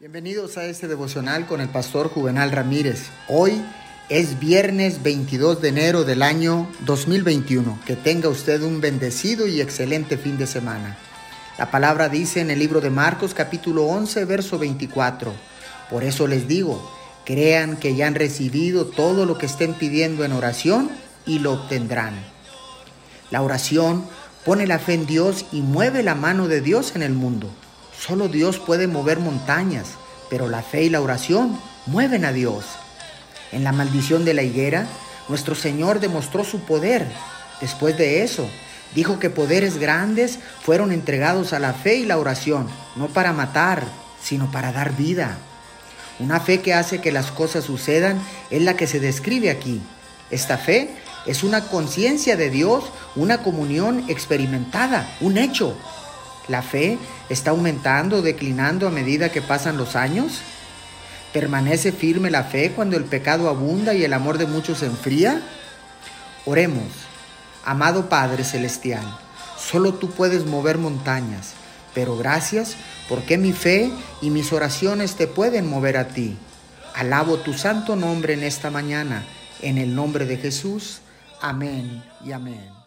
Bienvenidos a este devocional con el pastor Juvenal Ramírez. Hoy es viernes 22 de enero del año 2021. Que tenga usted un bendecido y excelente fin de semana. La palabra dice en el libro de Marcos capítulo 11 verso 24. Por eso les digo, crean que ya han recibido todo lo que estén pidiendo en oración y lo obtendrán. La oración pone la fe en Dios y mueve la mano de Dios en el mundo. Solo Dios puede mover montañas, pero la fe y la oración mueven a Dios. En la maldición de la higuera, nuestro Señor demostró su poder. Después de eso, dijo que poderes grandes fueron entregados a la fe y la oración, no para matar, sino para dar vida. Una fe que hace que las cosas sucedan es la que se describe aquí. Esta fe es una conciencia de Dios, una comunión experimentada, un hecho, ¿La fe está aumentando o declinando a medida que pasan los años? ¿Permanece firme la fe cuando el pecado abunda y el amor de muchos se enfría? Oremos, amado Padre Celestial, solo tú puedes mover montañas, pero gracias porque mi fe y mis oraciones te pueden mover a ti. Alabo tu santo nombre en esta mañana, en el nombre de Jesús. Amén y amén.